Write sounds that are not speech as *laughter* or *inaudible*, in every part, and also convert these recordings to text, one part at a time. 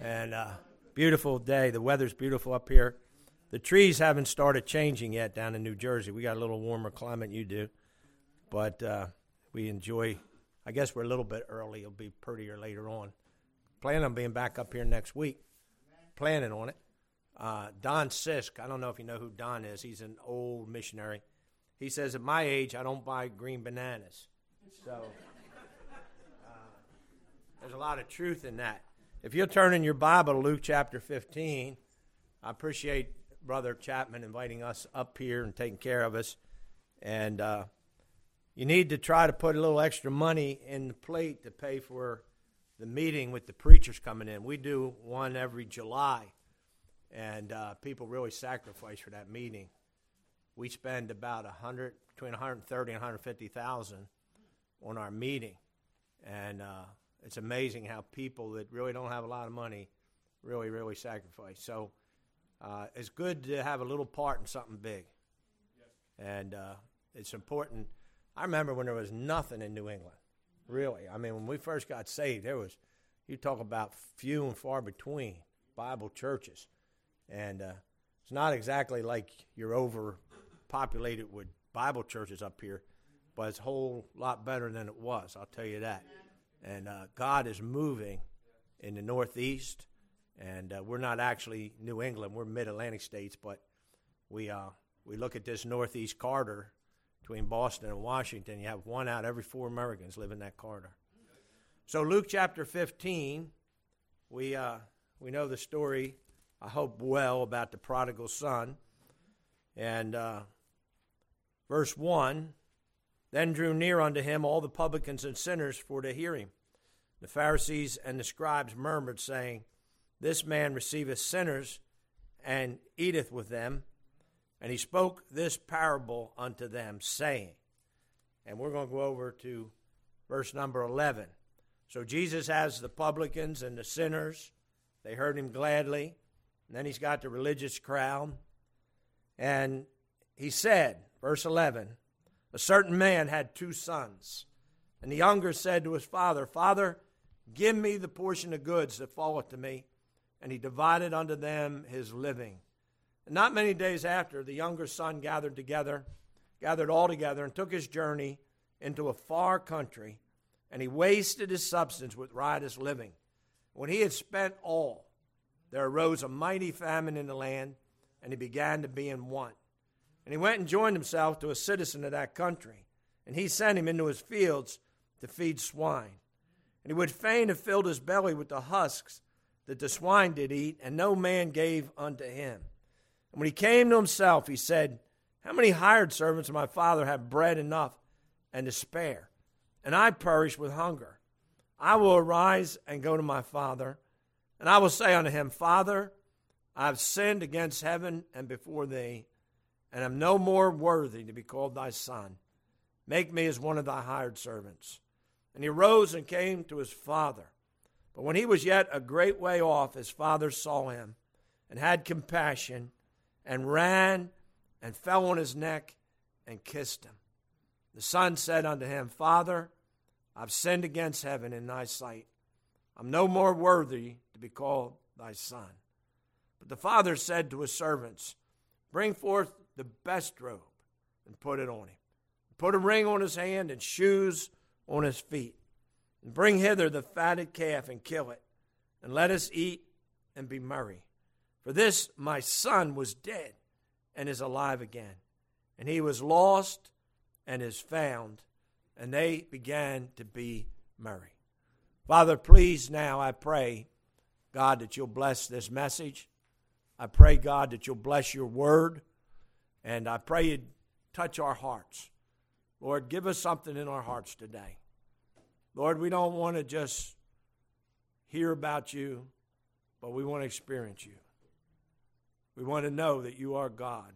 And uh, beautiful day. The weather's beautiful up here. The trees haven't started changing yet down in New Jersey. We got a little warmer climate you do, but uh, we enjoy. I guess we're a little bit early. It'll be prettier later on. Planning on being back up here next week. Planning on it. Uh, Don Sisk. I don't know if you know who Don is. He's an old missionary. He says, at my age, I don't buy green bananas. So uh, there's a lot of truth in that. If you'll turn in your Bible to Luke chapter 15, I appreciate Brother Chapman inviting us up here and taking care of us. And uh, you need to try to put a little extra money in the plate to pay for the meeting with the preachers coming in. We do one every July, and uh, people really sacrifice for that meeting. We spend about a hundred between 130 and 150,000 on our meeting, and uh, it's amazing how people that really don't have a lot of money really, really sacrifice. So uh, it's good to have a little part in something big. And uh, it's important. I remember when there was nothing in New England, really. I mean, when we first got saved, there was, you talk about few and far between Bible churches. And uh, it's not exactly like you're overpopulated with Bible churches up here, but it's a whole lot better than it was, I'll tell you that. And uh, God is moving in the Northeast and uh, we're not actually New England; we're Mid-Atlantic states, but we uh, we look at this Northeast corridor between Boston and Washington. You have one out of every four Americans live in that corridor. So Luke chapter 15, we uh, we know the story. I hope well about the prodigal son, and uh, verse one. Then drew near unto him all the publicans and sinners for to hear him. The Pharisees and the scribes murmured, saying, this man receiveth sinners and eateth with them. And he spoke this parable unto them, saying, and we're going to go over to verse number 11. So Jesus has the publicans and the sinners. They heard him gladly. And then he's got the religious crowd. And he said, verse 11, a certain man had two sons. And the younger said to his father, Father, give me the portion of goods that falleth to me and he divided unto them his living. And not many days after, the younger son gathered together, gathered all together, and took his journey into a far country, and he wasted his substance with riotous living. When he had spent all, there arose a mighty famine in the land, and he began to be in want. And he went and joined himself to a citizen of that country, and he sent him into his fields to feed swine. And he would fain have filled his belly with the husks that the swine did eat, and no man gave unto him. And when he came to himself, he said, How many hired servants of my father have bread enough and to spare? And I perish with hunger. I will arise and go to my father, and I will say unto him, Father, I have sinned against heaven and before thee, and am no more worthy to be called thy son. Make me as one of thy hired servants. And he rose and came to his father. But when he was yet a great way off, his father saw him and had compassion and ran and fell on his neck and kissed him. The son said unto him, Father, I've sinned against heaven in thy sight. I'm no more worthy to be called thy son. But the father said to his servants, Bring forth the best robe and put it on him. Put a ring on his hand and shoes on his feet and bring hither the fatted calf and kill it, and let us eat and be merry. For this my son was dead and is alive again, and he was lost and is found. And they began to be merry. Father, please now I pray, God, that you'll bless this message. I pray, God, that you'll bless your word. And I pray you'd touch our hearts. Lord, give us something in our hearts today. Lord, we don't want to just hear about you, but we want to experience you. We want to know that you are God.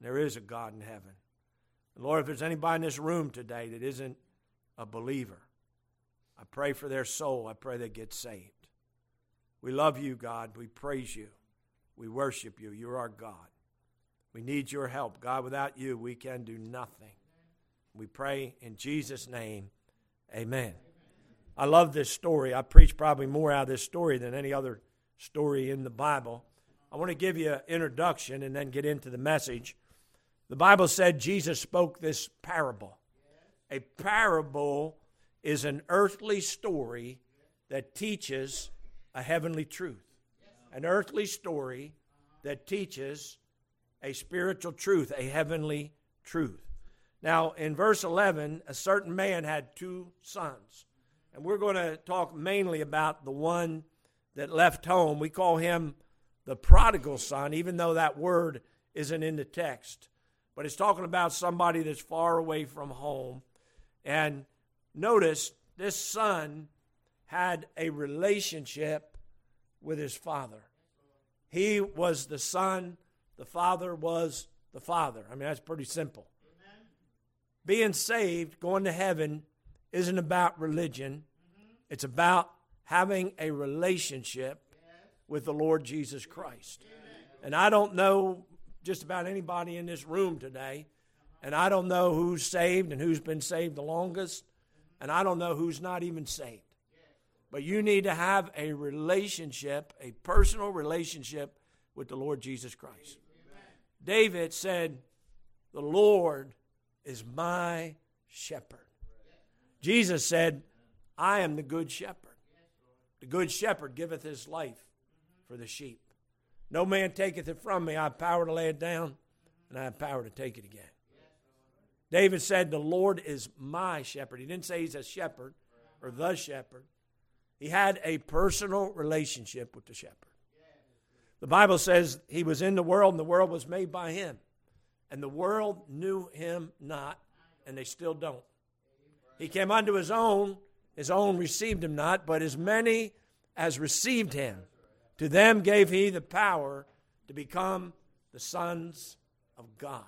There is a God in heaven. And Lord, if there's anybody in this room today that isn't a believer, I pray for their soul. I pray they get saved. We love you, God. We praise you. We worship you. You're our God. We need your help. God, without you, we can do nothing. We pray in Jesus' name. Amen. I love this story. I preach probably more out of this story than any other story in the Bible. I want to give you an introduction and then get into the message. The Bible said Jesus spoke this parable. A parable is an earthly story that teaches a heavenly truth. An earthly story that teaches a spiritual truth, a heavenly truth. Now, in verse 11, a certain man had two sons. And we're going to talk mainly about the one that left home. We call him the prodigal son, even though that word isn't in the text. But it's talking about somebody that's far away from home. And notice this son had a relationship with his father. He was the son, the father was the father. I mean, that's pretty simple. Amen. Being saved, going to heaven, isn't about religion, mm-hmm. it's about having a relationship yes. with the Lord Jesus Christ. Amen. And I don't know just about anybody in this room today, and I don't know who's saved and who's been saved the longest, and I don't know who's not even saved. But you need to have a relationship, a personal relationship with the Lord Jesus Christ. David said, The Lord is my shepherd. Jesus said, I am the good shepherd. The good shepherd giveth his life for the sheep. No man taketh it from me. I have power to lay it down, and I have power to take it again. David said, The Lord is my shepherd. He didn't say he's a shepherd or the shepherd. He had a personal relationship with the shepherd. The Bible says he was in the world, and the world was made by him. And the world knew him not, and they still don't. He came unto his own, his own received him not, but as many as received him, to them gave he the power to become the sons of God.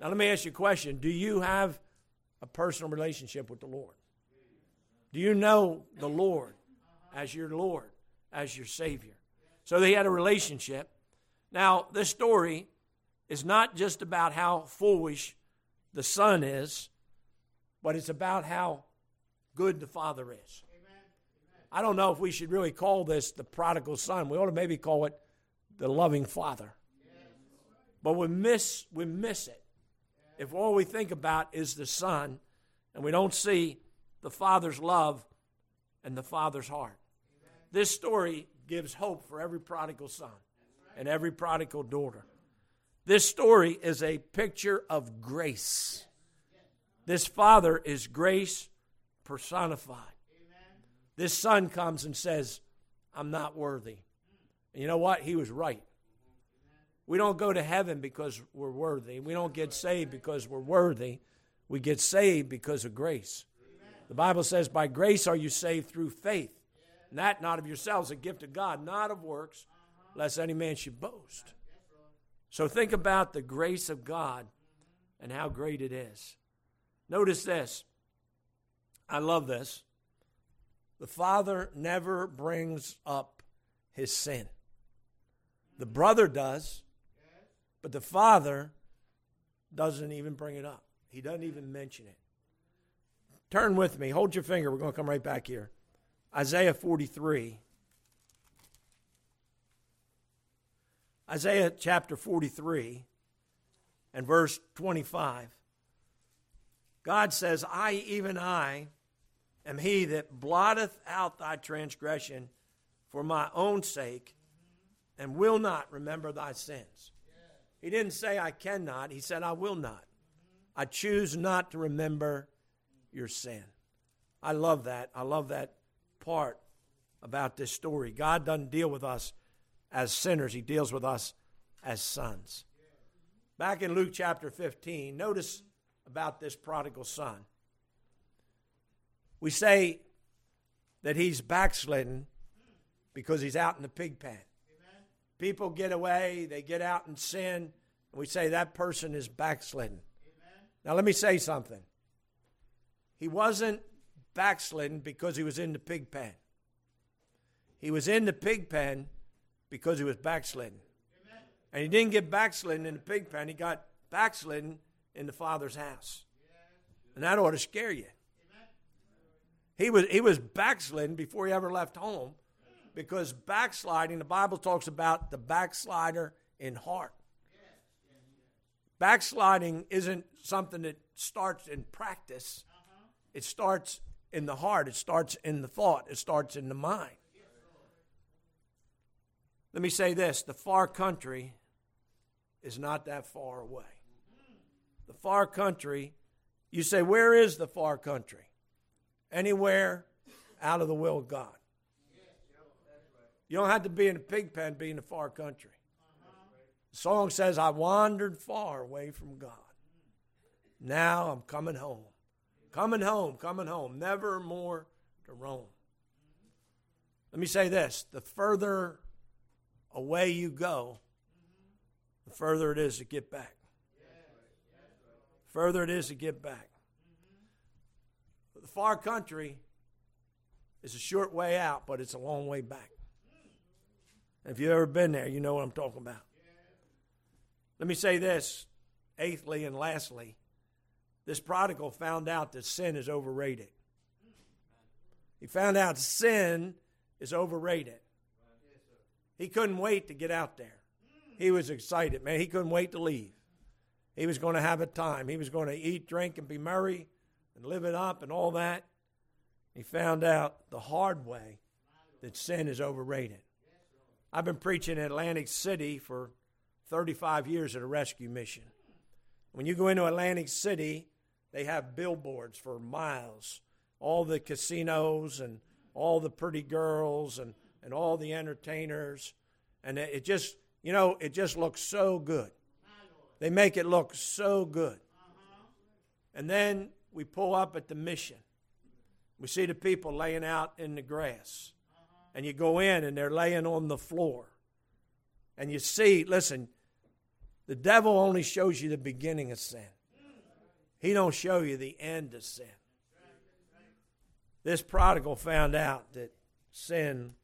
Now, let me ask you a question Do you have a personal relationship with the Lord? Do you know the Lord as your Lord, as your Savior? So they had a relationship. Now, this story is not just about how foolish the son is, but it's about how good the father is. I don't know if we should really call this the prodigal son. We ought to maybe call it the loving father. But we miss we miss it if all we think about is the son and we don't see the father's love and the father's heart. This story gives hope for every prodigal son and every prodigal daughter. This story is a picture of grace. This father is grace personified. This son comes and says, I'm not worthy. And you know what? He was right. We don't go to heaven because we're worthy. We don't get saved because we're worthy. We get saved because of grace. The Bible says, By grace are you saved through faith. That not of yourselves, a gift of God, not of works, lest any man should boast. So think about the grace of God and how great it is. Notice this. I love this. The father never brings up his sin. The brother does, but the father doesn't even bring it up. He doesn't even mention it. Turn with me. Hold your finger. We're going to come right back here. Isaiah 43. Isaiah chapter 43 and verse 25. God says, I, even I, am he that blotteth out thy transgression for my own sake and will not remember thy sins. He didn't say, I cannot. He said, I will not. I choose not to remember your sin. I love that. I love that part about this story. God doesn't deal with us as sinners, He deals with us as sons. Back in Luke chapter 15, notice about this prodigal son. We say that he's backslidden because he's out in the pig pen. Amen. People get away, they get out and sin, and we say that person is backslidden. Amen. Now, let me say something. He wasn't backslidden because he was in the pig pen. He was in the pig pen because he was backslidden. Amen. And he didn't get backslidden in the pig pen, he got backslidden in the Father's house. And that ought to scare you. He was, he was backslidden before he ever left home, Because backsliding, the Bible talks about the backslider in heart. Backsliding isn't something that starts in practice, it starts in the heart, it starts in the thought, it starts in the mind. Let me say this the far country is not that far away. The far country, you say, where is the far country? Anywhere out of the will of God. You don't have to be in a pig pen, be in the far country. The song says, I wandered far away from God. Now I'm coming home. Coming home, coming home. Never more to roam. Let me say this the further away you go, the further it is to get back. The Further it is to get back. The far country is a short way out, but it's a long way back. If you've ever been there, you know what I'm talking about. Let me say this, eighthly and lastly, this prodigal found out that sin is overrated. He found out sin is overrated. He couldn't wait to get out there. He was excited, man. He couldn't wait to leave. He was going to have a time. He was going to eat, drink, and be merry and live it up and all that. He found out the hard way that sin is overrated. I've been preaching in Atlantic City for 35 years at a rescue mission. When you go into Atlantic City, they have billboards for miles. All the casinos and all the pretty girls and, and all the entertainers. And it just, you know, it just looks so good. They make it look so good. And then we pull up at the mission. We see the people laying out in the grass. And you go in and they're laying on the floor. And you see, listen, the devil only shows you the beginning of sin. He don't show you the end of sin. This prodigal found out that sin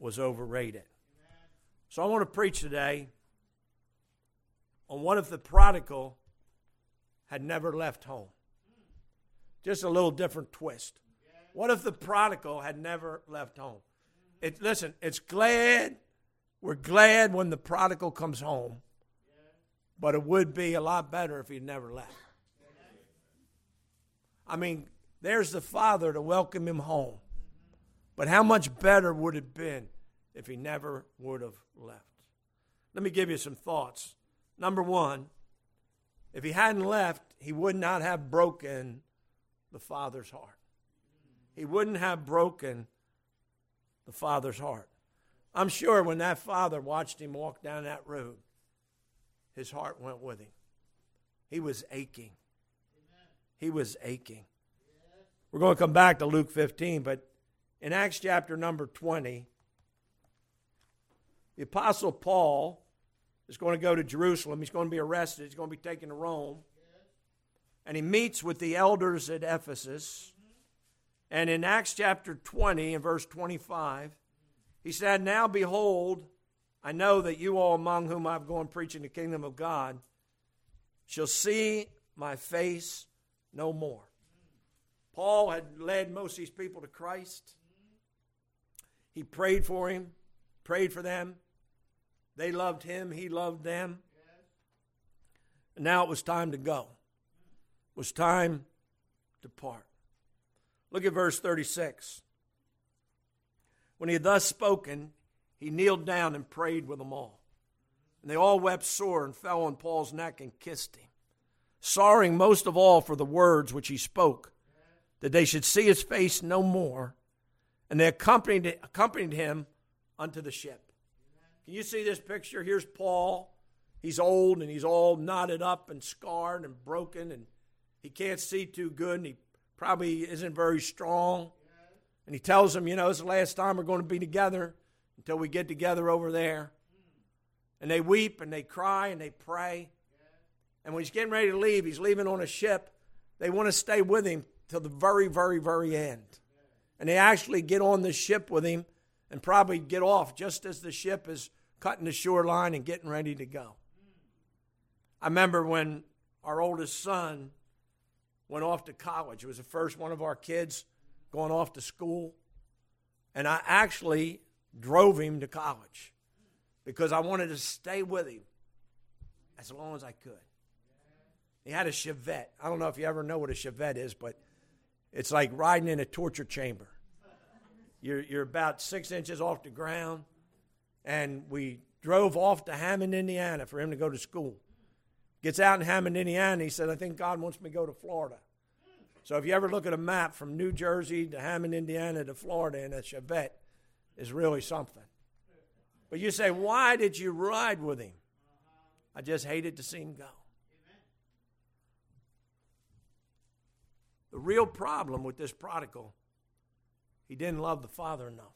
was overrated. So I want to preach today on what if the prodigal had never left home? Just a little different twist. What if the prodigal had never left home? It, listen, it's glad, we're glad when the prodigal comes home but it would be a lot better if he never left. I mean, there's the father to welcome him home. But how much better would it have been if he never would have left? Let me give you some thoughts. Number one, if he hadn't left, he would not have broken the father's heart. He wouldn't have broken the father's heart. I'm sure when that father watched him walk down that road, his heart went with him. He was aching. He was aching. We're going to come back to Luke 15, but in Acts chapter number 20, the Apostle Paul is going to go to Jerusalem. He's going to be arrested. He's going to be taken to Rome. And he meets with the elders at Ephesus. And in Acts chapter 20 and verse 25, he said, Now behold, I know that you all among whom I've gone preaching the kingdom of God shall see my face no more. Paul had led most of these people to Christ. He prayed for him, prayed for them. They loved him, he loved them. And now it was time to go. It was time to part. Look at verse 36. When he had thus spoken, he kneeled down and prayed with them all. And they all wept sore and fell on Paul's neck and kissed him, sorrowing most of all for the words which he spoke, that they should see his face no more. And they accompanied, accompanied him unto the ship. Can you see this picture? Here's Paul. He's old and he's all knotted up and scarred and broken, and he can't see too good, and he probably isn't very strong. And he tells them, You know, it's the last time we're going to be together until we get together over there. And they weep and they cry and they pray. And when he's getting ready to leave, he's leaving on a ship. They want to stay with him till the very, very, very end. And they actually get on the ship with him and probably get off just as the ship is cutting the shoreline and getting ready to go. I remember when our oldest son went off to college. It was the first one of our kids going off to school. And I actually drove him to college because I wanted to stay with him as long as I could. He had a Chevette. I don't know if you ever know what a Chevette is, but it's like riding in a torture chamber. You're, you're about six inches off the ground, and we drove off to Hammond, Indiana for him to go to school. Gets out in Hammond, Indiana. He said, I think God wants me to go to Florida. So if you ever look at a map from New Jersey to Hammond, Indiana to Florida in a Chevette, is really something. But you say, why did you ride with him? I just hated to see him go. The real problem with this prodigal, he didn't love the father enough.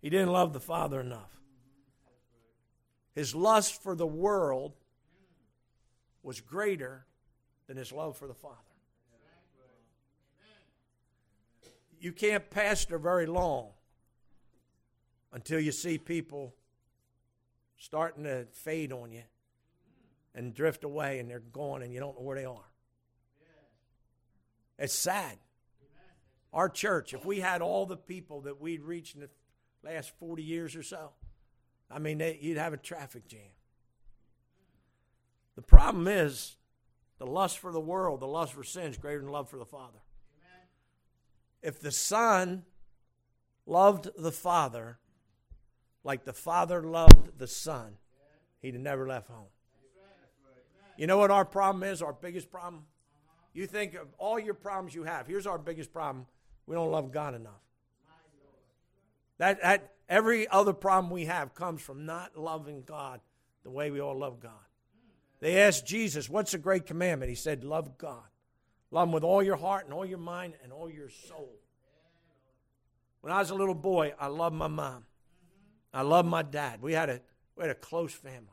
He didn't love the father enough. His lust for the world was greater than his love for the father. You can't pastor very long until you see people starting to fade on you and drift away and they're gone and you don't know where they are. It's sad. Our church, if we had all the people that we'd reached in the last 40 years or so, I mean, they, you'd have a traffic jam. The problem is the lust for the world, the lust for sin is greater than love for the Father. Amen. If the Son loved the Father like the Father loved the Son, he'd have never left home. You know what our problem is? Our biggest problem? You think of all your problems you have. Here's our biggest problem we don't love God enough. That, that every other problem we have comes from not loving God the way we all love God. They asked Jesus, What's the great commandment? He said, Love God. Love Him with all your heart and all your mind and all your soul. When I was a little boy, I loved my mom. I loved my dad. We had a, we had a close family.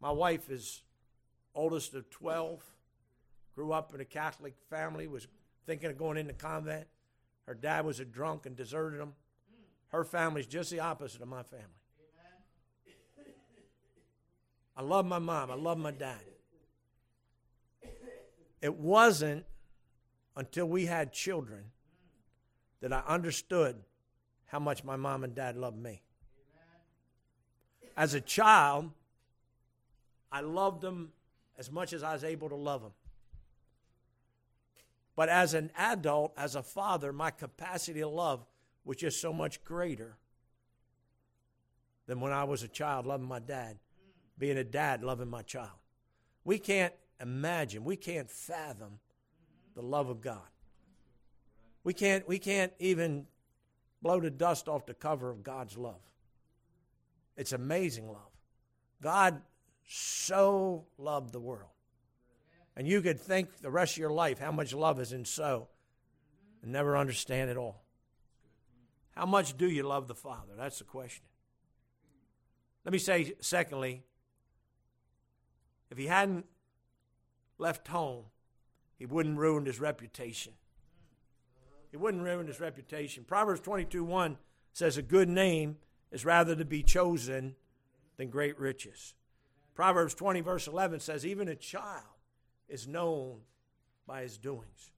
My wife is oldest of 12, grew up in a Catholic family, was thinking of going into convent. Her dad was a drunk and deserted him. Her family's just the opposite of my family. I love my mom. I love my dad. It wasn't until we had children that I understood how much my mom and dad loved me. As a child, I loved them as much as I was able to love them. But as an adult, as a father, my capacity to love was just so much greater than when I was a child loving my dad, being a dad loving my child. We can't imagine, we can't fathom the love of God. We can't, we can't even blow the dust off the cover of God's love. It's amazing love. God so loved the world. And you could think the rest of your life how much love is in so and never understand it all. How much do you love the Father? That's the question. Let me say, secondly, if he hadn't left home, he wouldn't ruin his reputation. He wouldn't ruin his reputation. Proverbs 22 1 says, A good name is rather to be chosen than great riches. Proverbs 20, verse 11 says, Even a child is known by his doings.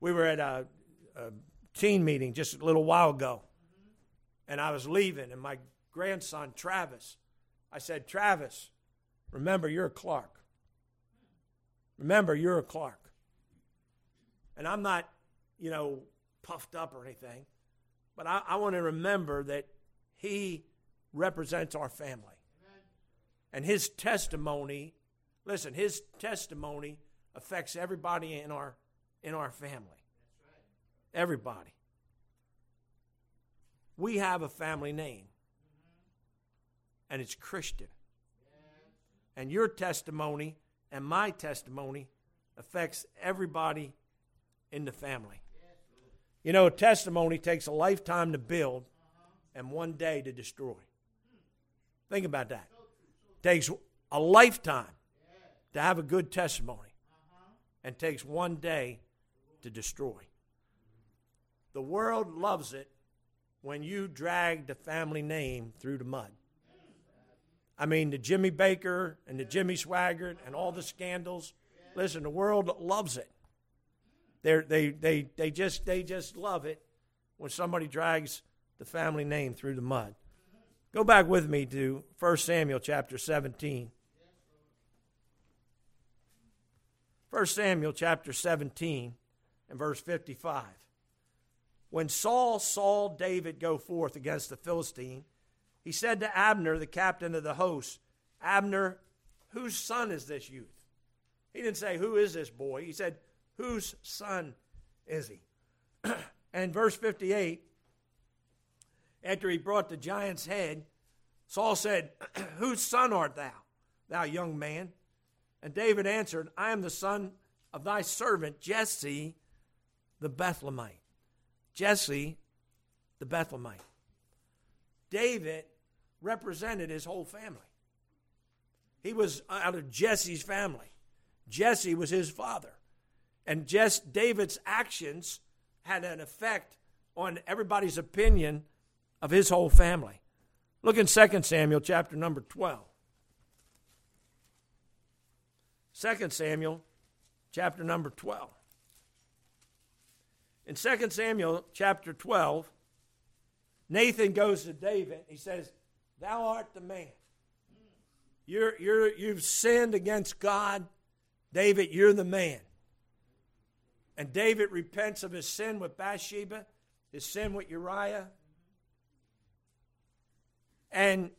We were at a, a teen meeting just a little while ago, and I was leaving, and my grandson, Travis, I said, Travis, remember, you're a Clark. Remember, you're a Clark. And I'm not, you know, puffed up or anything, but I, I want to remember that he represents our family. And his testimony, listen, his testimony affects everybody in our in our family. Everybody. We have a family name. And it's Christian. And your testimony and my testimony affects everybody in the family. You know, a testimony takes a lifetime to build and one day to destroy. Think about that. It takes a lifetime to have a good testimony and takes one day to destroy. The world loves it when you drag the family name through the mud. I mean, the Jimmy Bakker and the Jimmy Swaggart and all the scandals. Listen, the world loves it. They're, they, they, they, just, they just love it when somebody drags the family name through the mud. Go back with me to 1 Samuel chapter 17. 1 Samuel chapter 17 and verse 55. When Saul saw David go forth against the Philistine, he said to Abner, the captain of the host, Abner, whose son is this youth? He didn't say, Who is this boy? He said, Whose son is he? *clears throat* and verse 58, after he brought the giant's head, Saul said, *clears throat* Whose son art thou, thou young man? And David answered, I am the son of thy servant Jesse the Bethlehemite. Jesse the Bethlehemite. David represented his whole family. He was out of Jesse's family. Jesse was his father. And Jess, David's actions had an effect on everybody's opinion of his whole family. Look in 2 Samuel chapter number 12. 2 Samuel chapter number 12. In 2 Samuel chapter 12, Nathan goes to David. He says, Thou art the man. You're, you're, you've sinned against God. David, you're the man. And David repents of his sin with Bathsheba, his sin with Uriah. And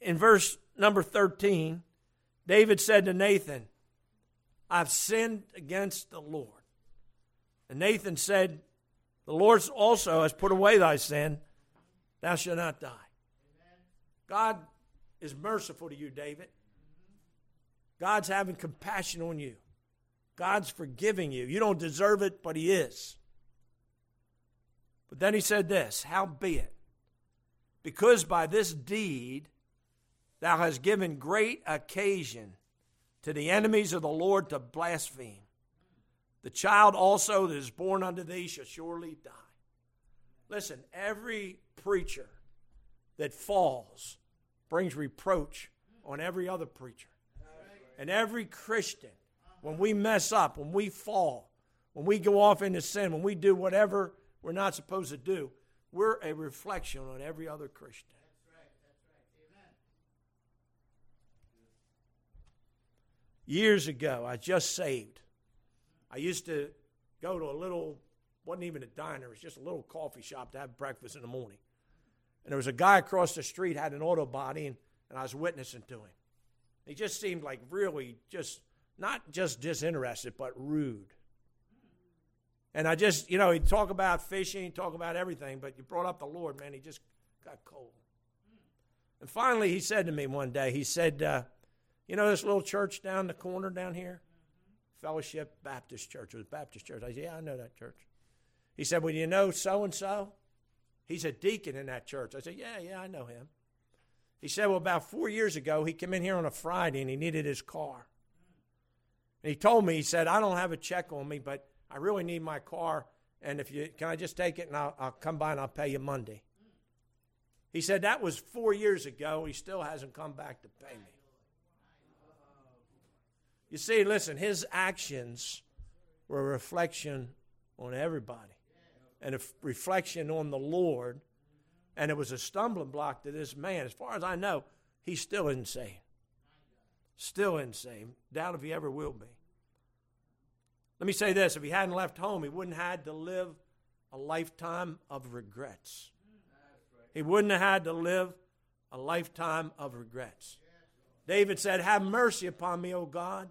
in verse number 13, David said to Nathan, I've sinned against the Lord. And Nathan said, The Lord also has put away thy sin. Thou shalt not die. God is merciful to you, David. God's having compassion on you. God's forgiving you. You don't deserve it, but He is. But then he said this Howbeit, because by this deed thou hast given great occasion to the enemies of the Lord to blaspheme, the child also that is born unto thee shall surely die. Listen, every preacher that falls brings reproach on every other preacher. And every Christian, when we mess up, when we fall, when we go off into sin, when we do whatever we're not supposed to do, we're a reflection on every other Christian. Years ago, I just saved. I used to go to a little, wasn't even a diner, it was just a little coffee shop to have breakfast in the morning. And there was a guy across the street had an auto body, and, and I was witnessing to him. He just seemed like really just not just disinterested, but rude. And I just, you know, he'd talk about fishing, he'd talk about everything, but you brought up the Lord, man, he just got cold. And finally, he said to me one day, he said, uh, You know this little church down the corner down here? Fellowship Baptist Church. It was Baptist Church. I said, Yeah, I know that church. He said, Well, you know so and so? He's a deacon in that church. I said, Yeah, yeah, I know him. He said, Well, about four years ago, he came in here on a Friday and he needed his car. And he told me, he said, I don't have a check on me, but I really need my car. And if you can I just take it and I'll, I'll come by and I'll pay you Monday. He said that was four years ago. He still hasn't come back to pay me. You see, listen, his actions were a reflection on everybody and a reflection on the Lord. And it was a stumbling block to this man. As far as I know, he's still insane. Still insane. Doubt if he ever will be. Let me say this if he hadn't left home, he wouldn't have had to live a lifetime of regrets. He wouldn't have had to live a lifetime of regrets. David said, Have mercy upon me, O God,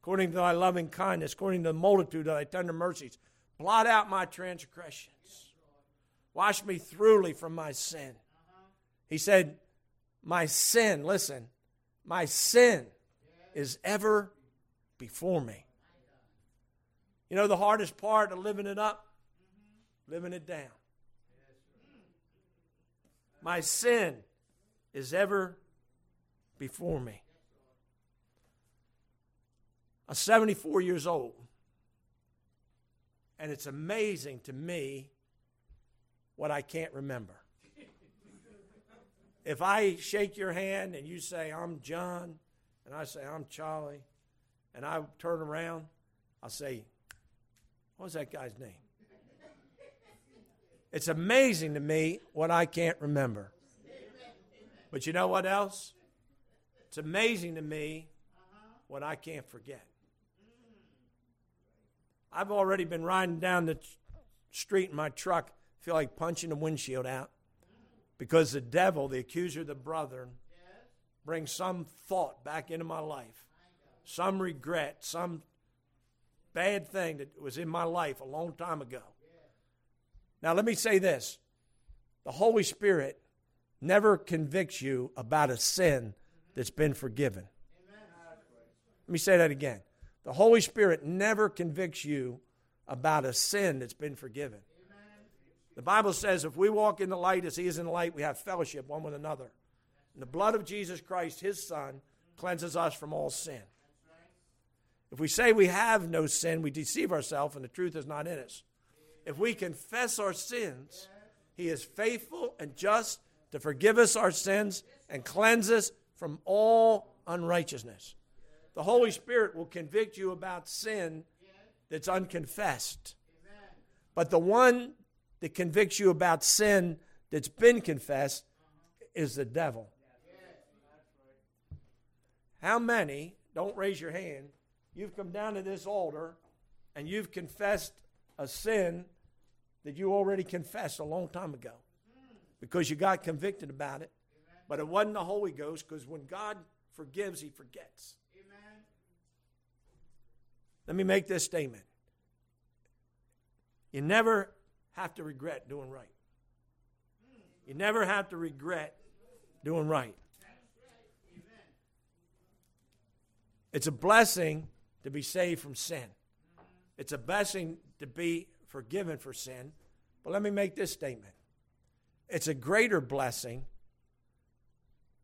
according to thy loving kindness, according to the multitude of thy tender mercies. Blot out my transgressions. Wash me thoroughly from my sin. He said, My sin, listen, my sin is ever before me. You know the hardest part of living it up? Living it down. My sin is ever before me. I'm 74 years old. And it's amazing to me what I can't remember. *laughs* if I shake your hand and you say, I'm John, and I say, I'm Charlie, and I turn around, I'll say, what was that guy's name? It's amazing to me what I can't remember. But you know what else? It's amazing to me what I can't forget. I've already been riding down the street in my truck, feel like punching the windshield out because the devil, the accuser the brethren, brings some thought back into my life, some regret, some bad thing that was in my life a long time ago. Now, let me say this the Holy Spirit never convicts you about a sin that's been forgiven. Let me say that again. The Holy Spirit never convicts you about a sin that's been forgiven. The Bible says if we walk in the light as He is in the light, we have fellowship one with another. And the blood of Jesus Christ, His Son, cleanses us from all sin. If we say we have no sin, we deceive ourselves and the truth is not in us. If we confess our sins, He is faithful and just to forgive us our sins and cleanse us from all unrighteousness. The Holy Spirit will convict you about sin that's unconfessed. But the one that convicts you about sin that's been confessed is the devil. How many, don't raise your hand, you've come down to this altar and you've confessed a sin that you already confessed a long time ago because you got convicted about it, but it wasn't the Holy Ghost because when God forgives, He forgets. Let me make this statement. You never have to regret doing right. You never have to regret doing right. It's a blessing to be saved from sin. It's a blessing to be forgiven for sin. But let me make this statement it's a greater blessing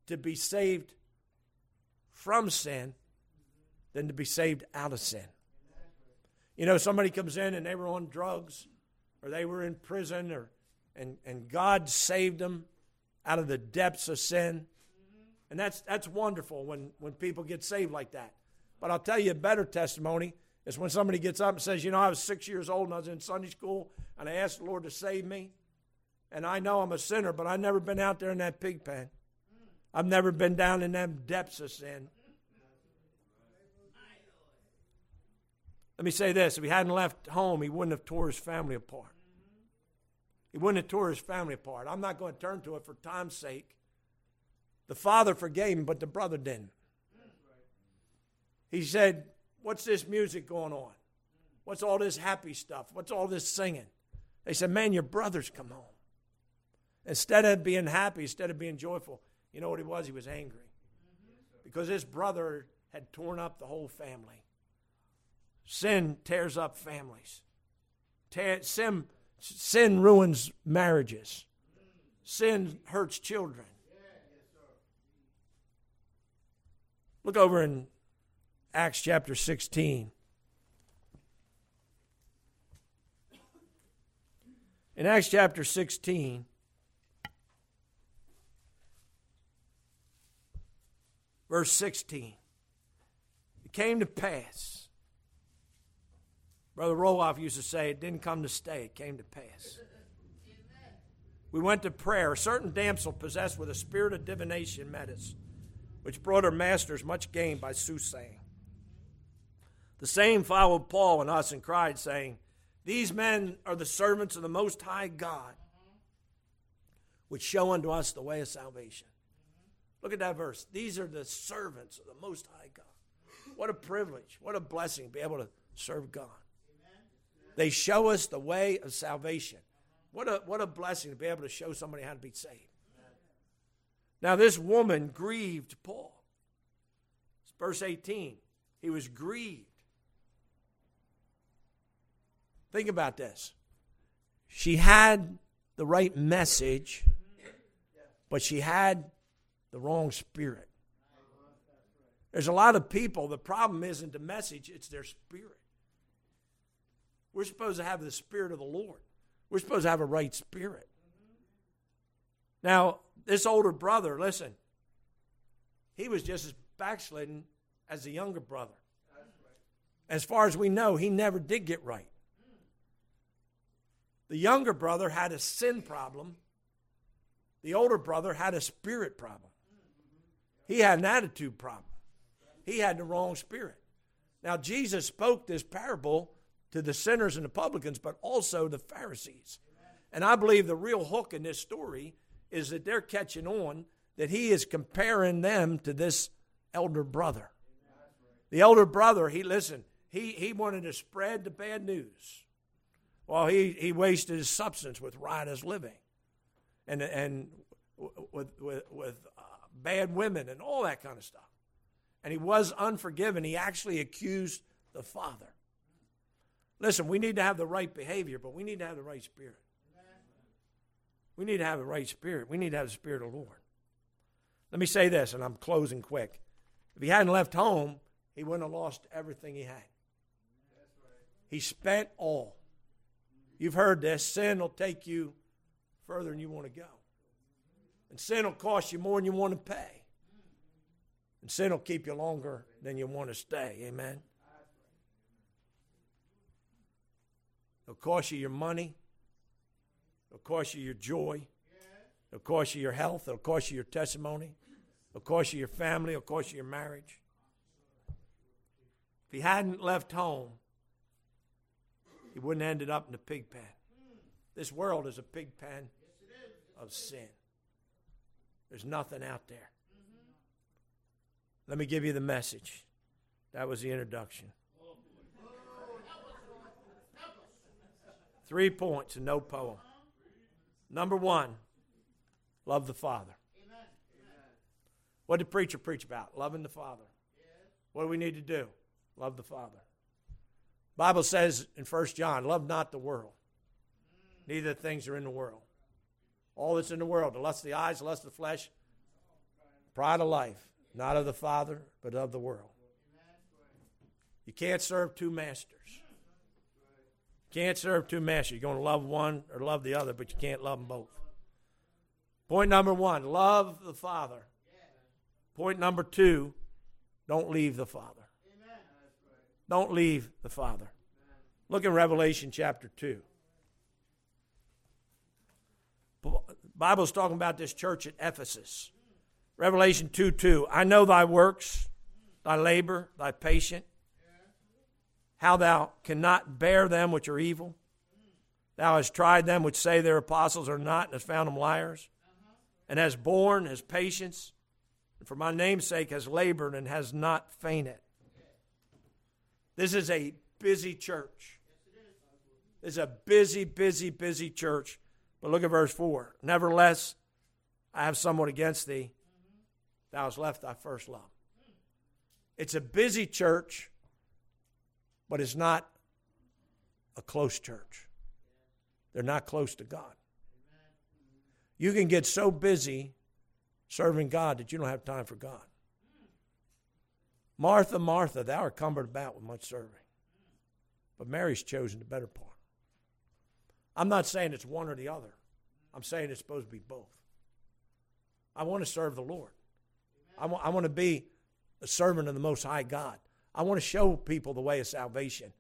to be saved from sin than to be saved out of sin. You know, somebody comes in and they were on drugs or they were in prison or and, and God saved them out of the depths of sin. And that's that's wonderful when, when people get saved like that. But I'll tell you a better testimony is when somebody gets up and says, you know, I was six years old and I was in Sunday school and I asked the Lord to save me. And I know I'm a sinner, but I've never been out there in that pig pen. I've never been down in them depths of sin. Let me say this if he hadn't left home, he wouldn't have tore his family apart. He wouldn't have tore his family apart. I'm not going to turn to it for time's sake. The father forgave him, but the brother didn't. He said, What's this music going on? What's all this happy stuff? What's all this singing? They said, Man, your brother's come home. Instead of being happy, instead of being joyful, you know what he was? He was angry. Because his brother had torn up the whole family. Sin tears up families. sin, sin ruins marriages. Sin hurts children. Look over in Acts chapter 16. In Acts chapter 16, verse 16, it came to pass Brother Roloff used to say, it didn't come to stay, it came to pass. We went to prayer. A certain damsel possessed with a spirit of divination met us, which brought her masters much gain by soothsaying. The same followed Paul and us and cried, saying, These men are the servants of the Most High God, which show unto us the way of salvation. Look at that verse. These are the servants of the Most High God. What a privilege, what a blessing to be able to serve God. They show us the way of salvation. What a, what a blessing to be able to show somebody how to be saved. Now, this woman grieved Paul. It's verse 18. He was grieved. Think about this. She had the right message, but she had the wrong spirit. There's a lot of people, the problem isn't the message, it's their spirit. We're supposed to have the Spirit of the Lord. We're supposed to have a right spirit. Now, this older brother, listen, he was just as backslidden as the younger brother. As far as we know, he never did get right. The younger brother had a sin problem. The older brother had a spirit problem. He had an attitude problem. He had the wrong spirit. Now, Jesus spoke this parable to the sinners and the publicans, but also the Pharisees. And I believe the real hook in this story is that they're catching on that he is comparing them to this elder brother. The elder brother, he listened, he, he wanted to spread the bad news. Well, he, he wasted his substance with riotous living and, and with, with, with uh, bad women and all that kind of stuff. And he was unforgiven. He actually accused the father. Listen, we need to have the right behavior, but we need to have the right spirit. We need to have the right spirit. We need to have the spirit of the Lord. Let me say this, and I'm closing quick. If he hadn't left home, he wouldn't have lost everything he had. He spent all. You've heard this sin will take you further than you want to go. And sin will cost you more than you want to pay. And sin will keep you longer than you want to stay. Amen. It'll cost you your money. It'll cost you your joy. It'll cost you your health. It'll cost you your testimony. It'll cost you your family. It'll cost you your marriage. If he hadn't left home, he wouldn't have ended up in the pig pen. This world is a pig pen of sin. There's nothing out there. Let me give you the message. That was the introduction. Three points and no poem. Number one, love the Father. What did preacher preach about? Loving the Father. What do we need to do? Love the Father. Bible says in 1 John, love not the world. Neither the things are in the world. All that's in the world, the lust of the eyes, the lust of the flesh, pride of life, not of the Father, but of the world. You can't serve two masters. Can't serve two masters. You're going to love one or love the other, but you can't love them both. Point number one love the Father. Point number two don't leave the Father. Don't leave the Father. Look in Revelation chapter 2. Bible's talking about this church at Ephesus. Revelation 2 2. I know thy works, thy labor, thy patience, how thou cannot bear them which are evil. Thou hast tried them which say they're apostles are not, and hast found them liars, and has borne, has patience, and for my name's sake has labored and has not fainted. This is a busy church. It's a busy, busy, busy church. But look at verse 4. Nevertheless, I have somewhat against thee. Thou hast left thy first love. It's a busy church, but it's not a close church. They're not close to God. You can get so busy serving God that you don't have time for God. Martha, Martha, thou art cumbered about with much serving. But Mary's chosen the better part. I'm not saying it's one or the other. I'm saying it's supposed to be both. I want to serve the Lord. I want, I want to be a servant of the Most High God. I want to show people the way of salvation,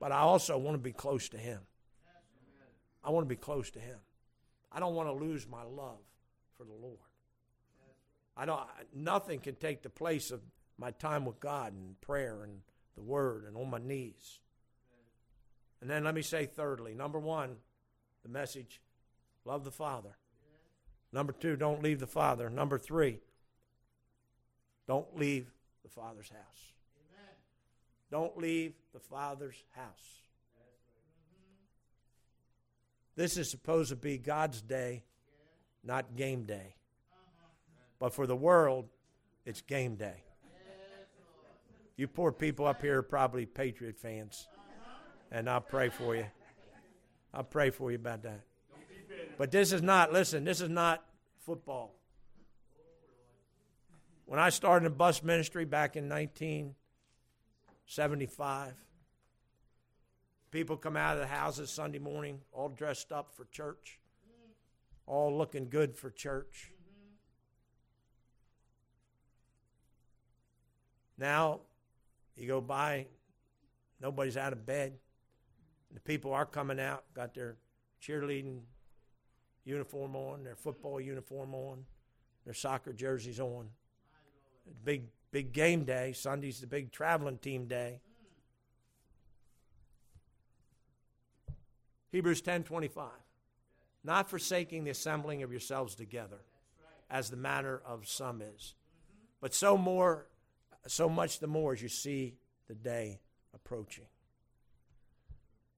but I also want to be close to Him. I want to be close to Him. I don't want to lose my love for the Lord. I don't. Nothing can take the place of my time with God and prayer and the Word and on my knees. And then let me say, thirdly, number one, the message love the Father. Number two, don't leave the Father. Number three, don't leave the Father's house. Don't leave the Father's house. This is supposed to be God's day, not game day. But for the world, it's game day. You poor people up here are probably Patriot fans. And I'll pray for you. I'll pray for you about that. But this is not, listen, this is not football. When I started in bus ministry back in 1975, people come out of the houses Sunday morning all dressed up for church, all looking good for church. Now you go by, nobody's out of bed. The people are coming out, got their cheerleading uniform on, their football uniform on, their soccer jerseys on. Big big game day. Sunday's the big traveling team day. Hebrews 10:25. Not forsaking the assembling of yourselves together, as the manner of some is, but so more, so much the more as you see the day approaching.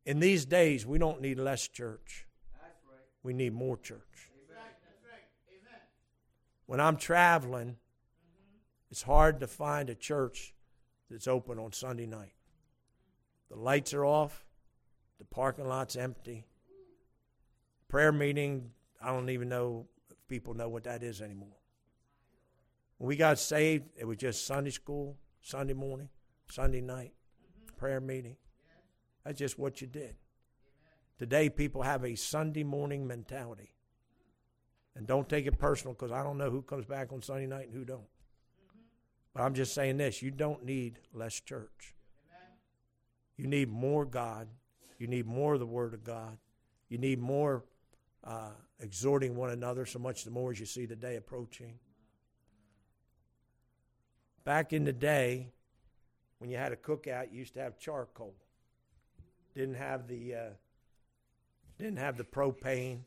In these days, we don't need less church. We need more church. When I'm traveling, it's hard to find a church that's open on Sunday night. The lights are off, the parking lot's empty. Prayer meeting, I don't even know if people know what that is anymore. When we got saved, it was just Sunday school, Sunday morning, Sunday night, prayer meeting. That's just what you did. Today, people have a Sunday morning mentality. And don't take it personal because I don't know who comes back on Sunday night and who don't. But I'm just saying this you don't need less church. You need more God. You need more of the Word of God. You need more uh, exhorting one another, so much the more as you see the day approaching. Back in the day, when you had a cookout, you used to have charcoal. Didn't have the uh, didn't have the propane,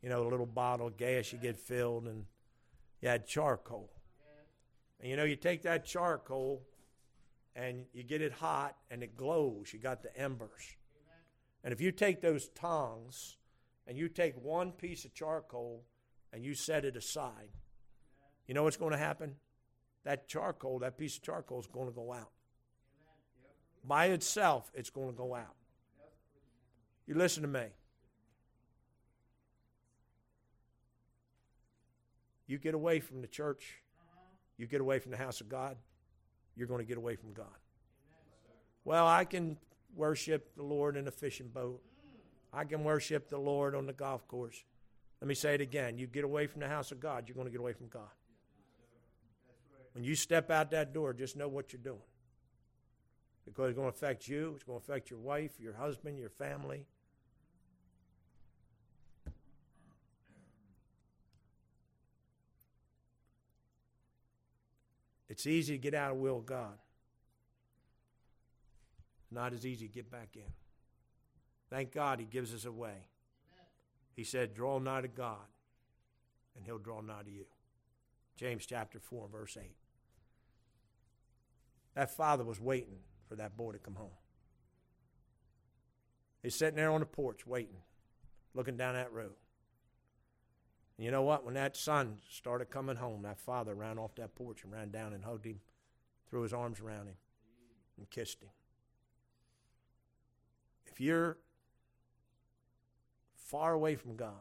you know, the little bottle of gas you get filled, and you had charcoal. And you know, you take that charcoal and you get it hot and it glows. You got the embers. And if you take those tongs and you take one piece of charcoal and you set it aside, you know what's going to happen? That charcoal, that piece of charcoal is going to go out. By itself, it's going to go out. You listen to me. You get away from the church, you get away from the house of God, you're going to get away from God. Well, I can worship the Lord in a fishing boat. I can worship the Lord on the golf course. Let me say it again. You get away from the house of God, you're going to get away from God. When you step out that door, just know what you're doing. Because it's going to affect you, it's going to affect your wife, your husband, your family. It's easy to get out of will of God. Not as easy to get back in. Thank God he gives us a way. He said, Draw nigh to God, and he'll draw nigh to you. James chapter 4, verse 8. That father was waiting for that boy to come home. He's sitting there on the porch waiting, looking down that road. And you know what? When that son started coming home, that father ran off that porch and ran down and hugged him, threw his arms around him, and kissed him. If you're far away from God,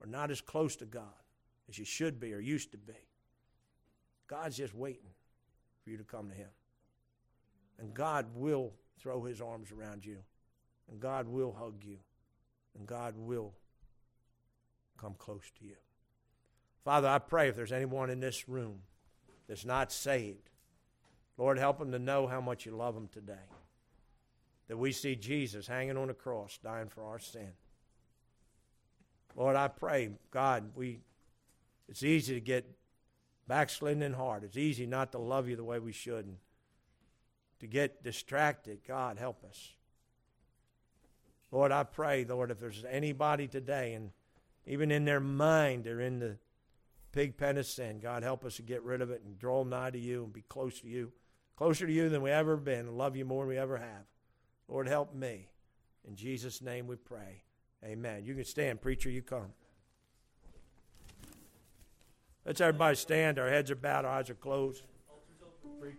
or not as close to God as you should be or used to be, God's just waiting for you to come to Him. And God will throw His arms around you, and God will hug you, and God will come close to you. Father, I pray if there's anyone in this room that's not saved, Lord, help them to know how much you love them today. That we see Jesus hanging on the cross, dying for our sin. Lord, I pray, God, we it's easy to get backslidden in heart. It's easy not to love you the way we should and to get distracted. God, help us. Lord, I pray, Lord, if there's anybody today and even in their mind, they're in the pig pen of sin. God, help us to get rid of it and draw nigh to you and be close to you, closer to you than we ever been, and love you more than we ever have. Lord, help me. In Jesus' name we pray. Amen. You can stand, preacher, you come. Let's everybody stand. Our heads are bowed, our eyes are closed. Preacher.